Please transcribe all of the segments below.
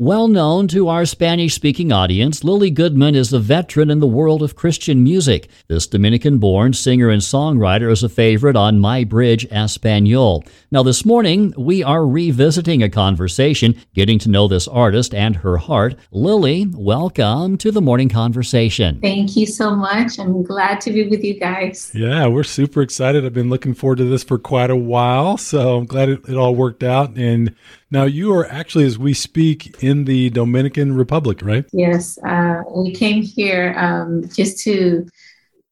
Well known to our Spanish speaking audience, Lilly Goodman is a veteran in the world of Christian music. This Dominican born singer and songwriter is a favorite on My Bridge Espanol. Now, this morning, we are revisiting a conversation, getting to know this artist and her heart. Lilly, welcome to the morning conversation. Thank you so much. I'm glad to be with you guys. Yeah, we're super excited. I've been looking forward to this for quite a while, so I'm glad it, it all worked out. And now you are actually, as we speak, in the Dominican Republic, right? Yes, uh, we came here um, just to,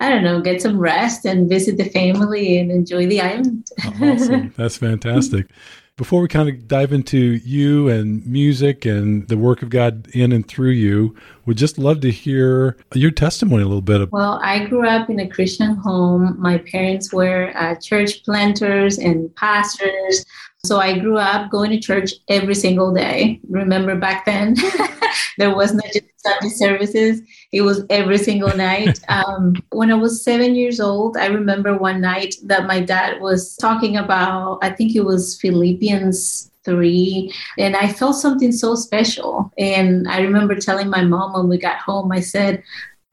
I don't know, get some rest and visit the family and enjoy the island. awesome. That's fantastic. Before we kind of dive into you and music and the work of God in and through you, would just love to hear your testimony a little bit. Well, I grew up in a Christian home. My parents were uh, church planters and pastors. So I grew up going to church every single day. Remember back then, there was not just Sunday services, it was every single night. Um, when I was seven years old, I remember one night that my dad was talking about, I think it was Philippians three and i felt something so special and i remember telling my mom when we got home i said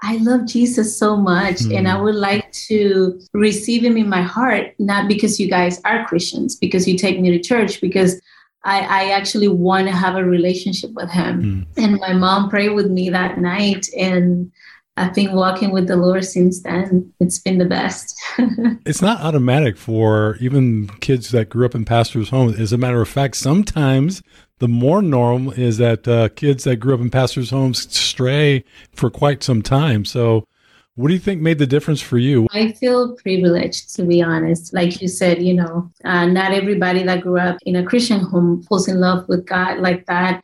I love Jesus so much mm. and I hmm. would like to receive him in my heart, not because you guys are Christians, because you take me to church, because I, I actually want to have a relationship with him. Mm. And my mom prayed with me that night and I've been walking with the Lord since then. It's been the best. it's not automatic for even kids that grew up in pastors' homes. As a matter of fact, sometimes the more norm is that uh, kids that grew up in pastors' homes stray for quite some time. So, what do you think made the difference for you? I feel privileged, to be honest. Like you said, you know, uh, not everybody that grew up in a Christian home falls in love with God like that.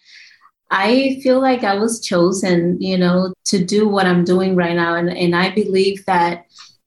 I feel like I was chosen, you know, to do what I'm doing right now. And, and I believe that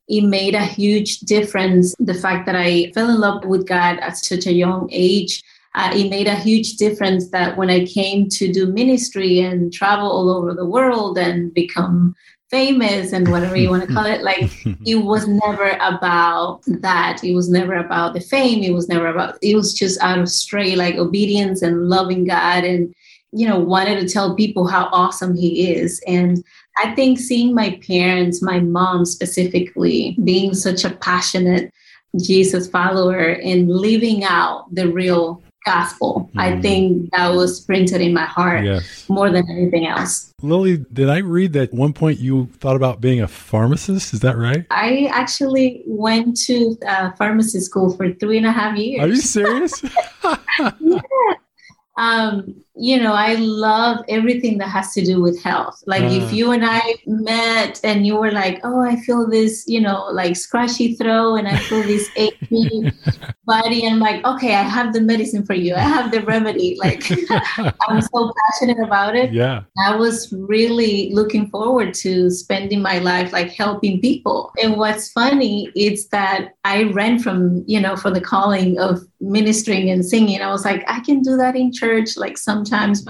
it made a huge difference. The fact that I fell in love with God at such a young age uh, it made a huge difference that when I came to do ministry and travel all over the world and become famous and whatever you want to call it, like it was never about that. It was never about the fame. It was never about, it was just out of straight like obedience and loving God and, you know, wanted to tell people how awesome He is. And I think seeing my parents, my mom specifically, being such a passionate Jesus follower and living out the real gospel. Mm. I think that was printed in my heart yes. more than anything else. Lilly, did I read that one point you thought about being a pharmacist? Is that right? I actually went to uh, pharmacy school for three and a half years. Are you serious? yeah. Um, you know, I love everything that has to do with health. Like if mm. you and I met and you were like, oh, I feel this, you know, like scratchy throat and I feel this achy body. And I'm like, okay, I have the medicine for you. I have the remedy. Like I'm so passionate about it. Yeah. I was really looking forward to spending my life like helping people. And what's funny is that I ran from, you know, for the calling of ministering and singing. I was like, I can do that in church. Like some sometimes,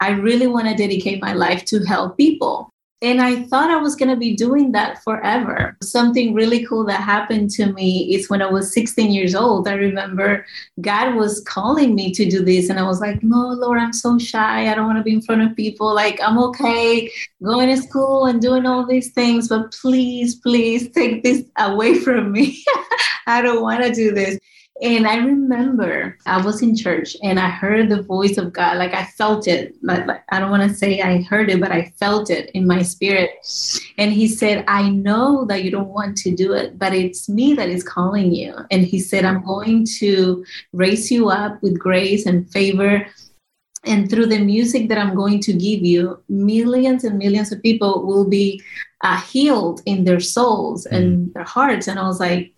I really want to dedicate my life to help people. And I thought I was going to be doing that forever. Something really cool that happened to me is when I was 16 years old. I remember God was calling me to do this. And I was like, no, Lord, I'm so shy. I don't want to be in front of people. Like, I'm okay going to school and doing all these things, but please, please take this away from me. I don't want to do this. And I remember I was in church and I heard the voice of God. Like I felt it. Like, I don't want to say I heard it, but I felt it in my spirit. And he said, I know that you don't want to do it, but it's me that is calling you. And he said, I'm going to raise you up with grace and favor. And through the music that I'm going to give you, millions and millions of people will be uh, healed in their souls and mm. their hearts. And I was like,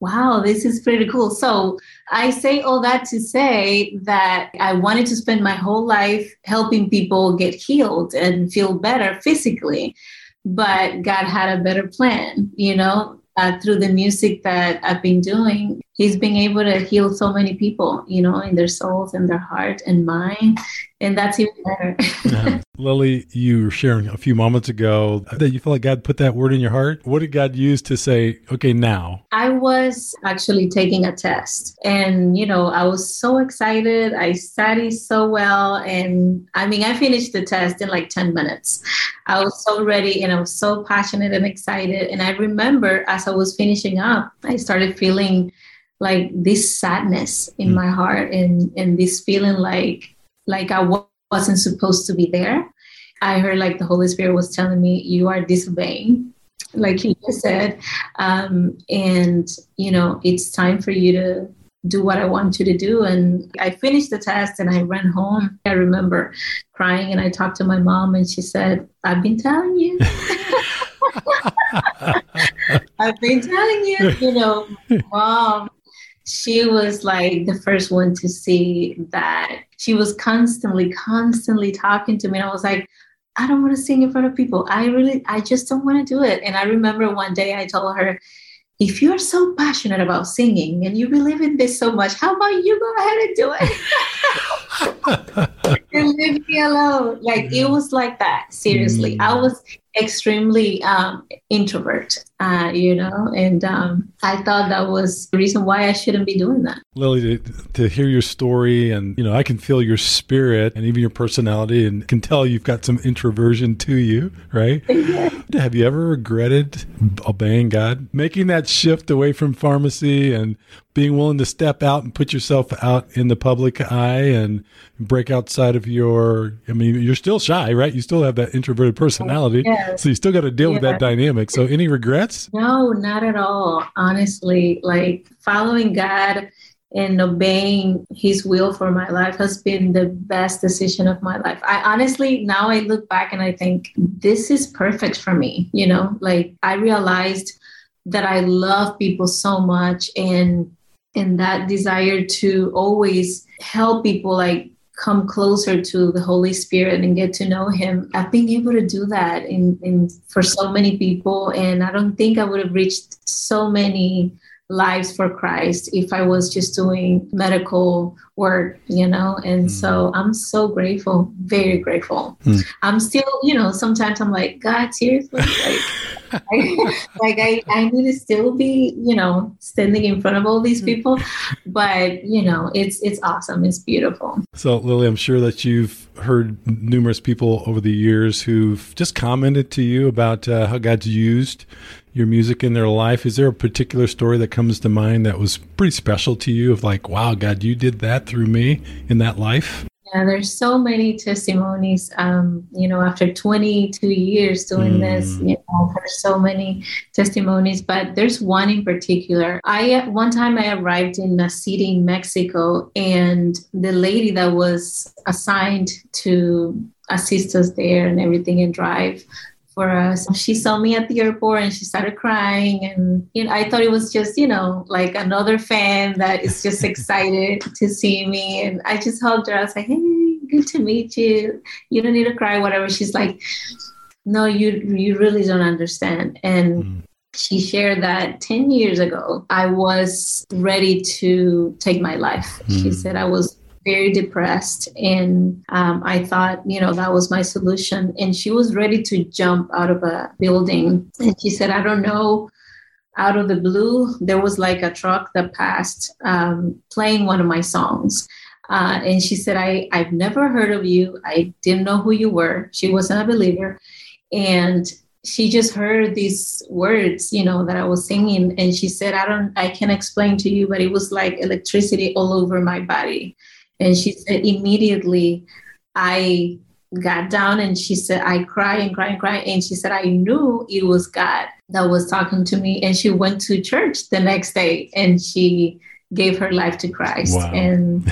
Wow, this is pretty cool. So I say all that to say that I wanted to spend my whole life helping people get healed and feel better physically. But God had a better plan, you know, uh, through the music that I've been doing. He's been able to heal so many people, you know, in their souls and their heart and mind. And that's even better. yeah. Lilly, you were sharing a few moments ago that you feel like God put that word in your heart. What did God use to say, okay, now? I was actually taking a test and, you know, I was so excited. I studied so well. And I mean, I finished the test in like 10 minutes. I was so ready and I was so passionate and excited. And I remember as I was finishing up, I started feeling like this sadness in mm. my heart and and this feeling like like I wasn't supposed to be there. I heard like the Holy Spirit was telling me, "You are disobeying," like he just said, um, and you know it's time for you to do what I want you to do. And I finished the test and I ran home. I remember crying and I talked to my mom and she said, "I've been telling you." I've been telling you, you know, mom, she was like the first one to see that she was constantly, constantly talking to me. And I was like, I don't want to sing in front of people. I really, I just don't want to do it. And I remember one day I told her, if you're so passionate about singing and you believe in this so much, how about you go ahead and do it? and leave me alone. Like it was like that. Seriously. Mm. I was extremely um, introvert, uh, you know, and um, I thought that was the reason why I shouldn't be doing that. Lilly, to, to, hear your story, and you know, I can feel your spirit and even your personality, and can tell you've got some introversion to you, right? Yeah. Have you ever regretted obeying God, making that shift away from pharmacy and being willing to step out and put yourself out in the public eye and break outside of your i mean you're still shy right? You still have that introverted personality. Yes. so you still got to deal with that dynamic. So any regrets? No not at all honestly. Like following god and obeying his will for my life has been the best decision of my life. I honestly now I look back and I think this is perfect for me, you know, like I realized that I love people so much and and that desire to always help people like come closer to the Holy Spirit and get to know Him. I've been able to do that in, in for so many people, and I don't think I would have reached so many lives for Christ if I was just doing medical work, you know. And mm. so I'm so grateful, very grateful. Mm. I'm still, you know, sometimes I'm like, God, seriously, like. like I, I need to still be, you know, standing in front of all these people. But, you know, it's it's awesome. It's beautiful. So Lilly, I'm sure that you've heard numerous people over the years who've just commented to you about uh, how God's used your music in their life. Is there a particular story that comes to mind that was pretty special to you of like, wow, God, you did that through me in that life? Yeah, there's so many testimonies. Um, you know, after 22 years doing mm. this, you know, there's so many testimonies. But there's one in particular. I one time I arrived in a city in Mexico, and the lady that was assigned to assist us there and everything and drive for us. She saw me at the airport and she started crying. And you know, I thought it was just, you know, like another fan that is just excited to see me. And I just hugged her. I was like, hey, good to meet you. You don't need to cry, whatever. She's like, no, you you really don't understand. And mm. she shared that 10 years ago, I was ready to take my life. Mm. She said I was very depressed. And um, i thought you know that was my solution. And she was ready to jump out of a building. And she said i don't know. Out of the blue there was like a truck that passed um, playing one of my songs. Uh, and she said I, i've never heard of you. I didn't know who you were. She wasn't a believer. And she just heard these words you know that i was singing. And she said i don't i can't explain to you but it was like electricity all over my body and she said, immediately I got down and she said, I cry and cry and cry. And she said, I knew it was God that was talking to me. And she went to church the next day and she gave her life to Christ. Wow. And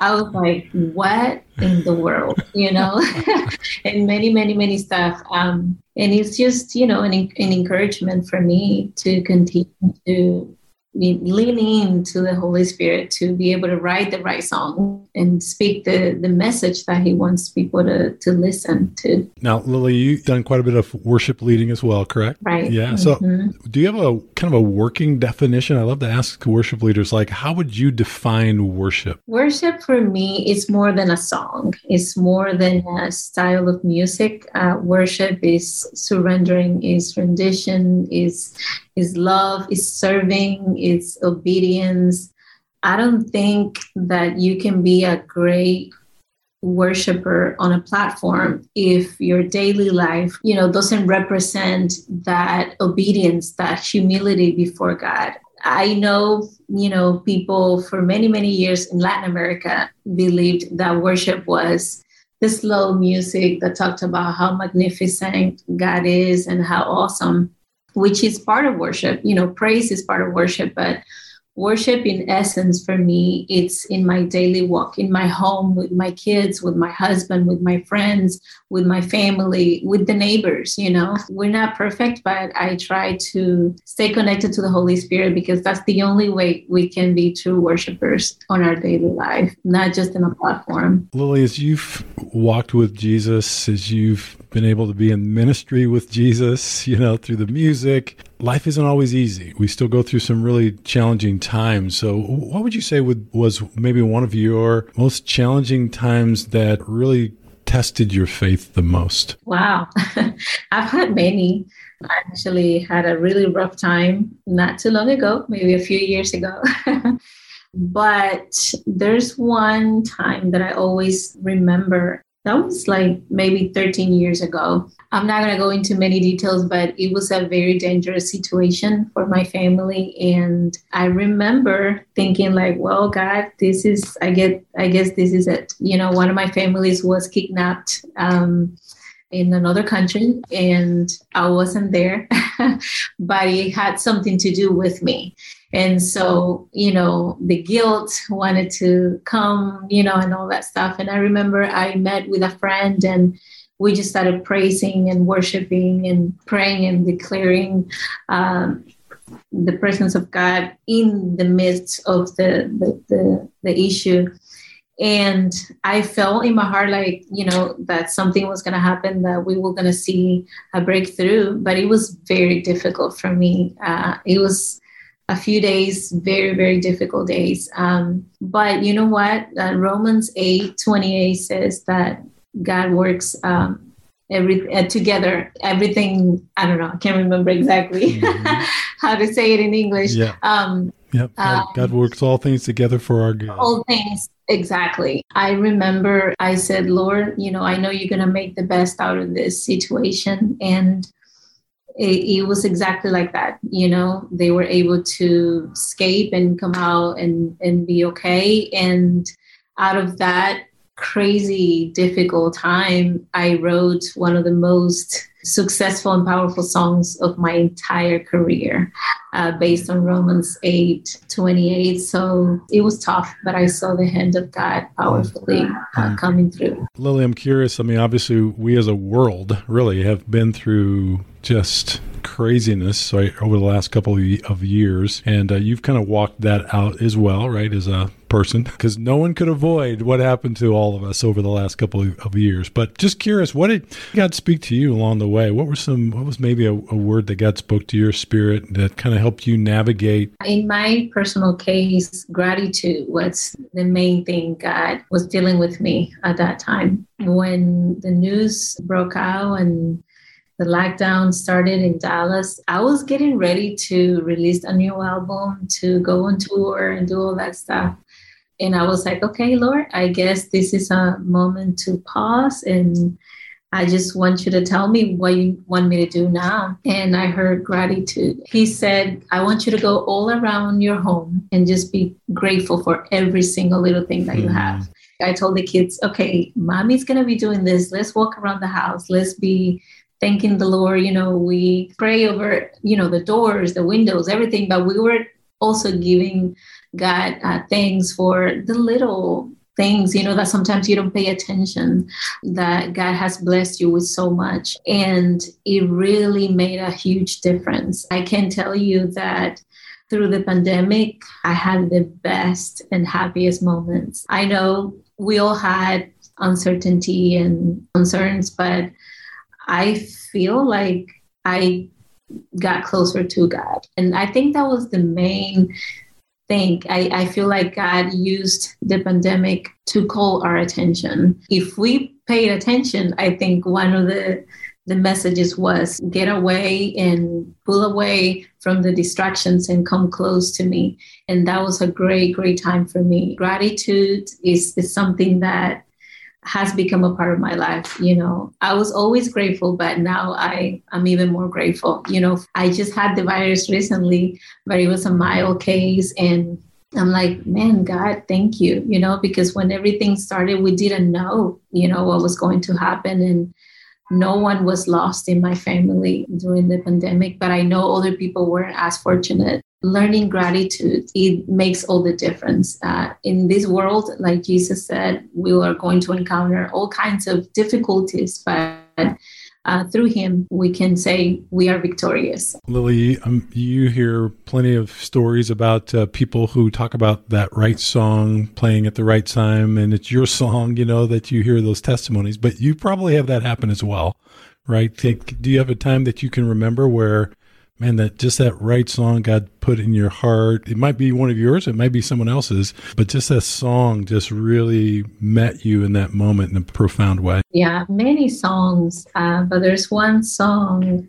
I was like, what in the world, you know? and many, many, many stuff. Um, and it's just, you know, an, an encouragement for me to continue to lean into the Holy Spirit to be able to write the right song and speak the, the message that he wants people to, to listen to. Now, Lilly, you've done quite a bit of worship leading as well, correct? Right. Yeah. So mm-hmm. do you have a kind of a working definition? I love to ask worship leaders, like, how would you define worship? Worship for me is more than a song. It's more than a style of music. Uh, worship is surrendering, is rendition, is is love, is serving, is obedience. I don't think that you can be a great worshiper on a platform if your daily life you know doesn't represent that obedience that humility before god i know you know people for many many years in latin america believed that worship was the slow music that talked about how magnificent god is and how awesome which is part of worship. You know, praise is part of worship, but worship in essence for me it's in my daily walk in my home with my kids with my husband with my friends with my family with the neighbors you know we're not perfect but i try to stay connected to the holy spirit because that's the only way we can be true worshipers on our daily life not just in a platform lilly as you've walked with jesus as you've been able to be in ministry with Jesus, you know, through the music. Life isn't always easy. We still go through some really challenging times. So, what would you say would, was maybe one of your most challenging times that really tested your faith the most? Wow. I've had many. I actually had a really rough time not too long ago, maybe a few years ago. but there's one time that I always remember that was like maybe 13 years ago. I'm not going to go into many details, but it was a very dangerous situation for my family. And I remember thinking like, well, God, this is, I get, I guess this is it. You know, one of my families was kidnapped. Um, in another country and I wasn't there, but it had something to do with me. And so, you know, the guilt wanted to come, you know, and all that stuff. And I remember I met with a friend and we just started praising and worshiping and praying and declaring um, the presence of God in the midst of the, the, the, the issue. And I felt in my heart like, you know, that something was going to happen, that we were going to see a breakthrough. But it was very difficult for me. Uh, it was a few days, very, very difficult days. Um, but you know what? Uh, Romans 8 28 says that God works um, every uh, together. Everything, I don't know, I can't remember exactly mm-hmm. how to say it in English. Yeah. Um, yep. God, um, God works all things together for our good. All things Exactly. I remember I said, Lord, you know, I know you're going to make the best out of this situation. And it, it, was exactly like that you know? They were able to escape and come out and and be okay. And out of that crazy difficult time. I wrote one of the most successful and powerful songs of my entire career uh, based on romans 8 28 so it was tough but i saw the hand of god powerfully uh, coming through. Lilly i'm curious. I mean obviously we as a world really have been through just craziness right, over the last couple of years, and uh, you've kind of walked that out as well, right, as a person, because no one could avoid what happened to all of us over the last couple of years. But just curious, what did God speak to you along the way? What were some? What was maybe a, a word that God spoke to your spirit that kind of helped you navigate? In my personal case, gratitude was the main thing God was dealing with me at that time when the news broke out and the lockdown started in Dallas, I was getting ready to release a new album, to go on tour and do all that stuff. And I was like, okay, Lord, I guess this is a moment to pause and I just want you to tell me what you want me to do now. And I heard gratitude. He said, I want you to go all around your home and just be grateful for every single little thing that you mm-hmm. have. I told the kids, okay, mommy's going to be doing this. Let's walk around the house. Let's be thanking the Lord. You know, we pray over, you know, the doors, the windows, everything, but we were also giving God uh, thanks for the little things, you know, that sometimes you don't pay attention, that God has blessed you with so much. And it really made a huge difference. I can tell you that through the pandemic, I had the best and happiest moments. I know we all had uncertainty and concerns, but I feel like I got closer to God. And I think that was the main thing. I, I feel like God used the pandemic to call our attention. If we paid attention, I think one of the the messages was get away and pull away from the distractions and come close to me. And that was a great, great time for me. Gratitude is, is something that has become a part of my life you know. I was always grateful but now i i'm even more grateful you know. I just had the virus recently but it was a mild case and i'm like man god thank you you know because when everything started we didn't know you know what was going to happen and no one was lost in my family during the pandemic but i know other people weren't as fortunate learning gratitude it makes all the difference. Uh, in this world like jesus said we are going to encounter all kinds of difficulties but uh, through him we can say we are victorious. Lilly um, you hear plenty of stories about uh, people who talk about that right song playing at the right time and it's your song you know that you hear those testimonies but you probably have that happen as well right? Do you have a time that you can remember where man, that just that right song God put in your heart. It might be one of yours, it might be someone else's, but just that song just really met you in that moment in a profound way. Yeah, many songs, uh, but there's one song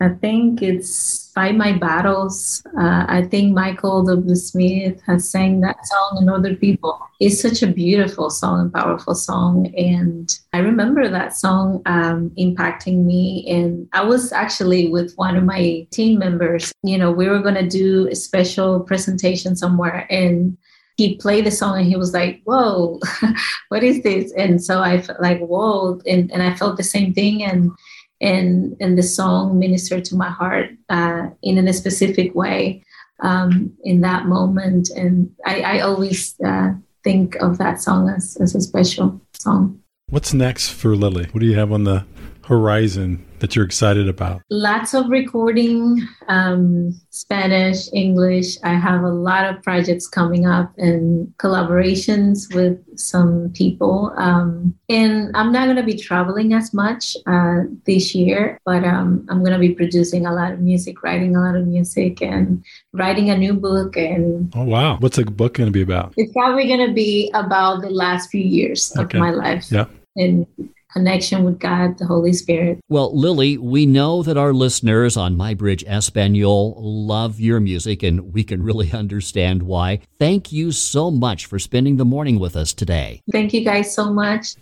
I think it's Fight My Battles. Uh, I think Michael W. Smith has sang that song and other people. It's such a beautiful song and powerful song. And I remember that song um, impacting me. And I was actually with one of my team members. You know, we were going to do a special presentation somewhere. And he played the song and he was like, Whoa, what is this? And so I felt like, Whoa. And, and I felt the same thing. And and and the song ministered to my heart uh, in a specific way um, in that moment. And I, I always uh, think of that song as, as a special song. What's next for Lilly? What do you have on the horizon that you're excited about? Lots of recording, um, Spanish, English. I have a lot of projects coming up and collaborations with some people. Um, and I'm not going to be traveling as much uh, this year, but um, I'm going to be producing a lot of music, writing a lot of music, and writing a new book. And oh wow, what's the book going to be about? It's probably going to be about the last few years okay. of my life. Yeah. And connection with God, the Holy Spirit. Well, Lilly, we know that our listeners on My Bridge Espanol love your music, and we can really understand why. Thank you so much for spending the morning with us today. Thank you guys so much.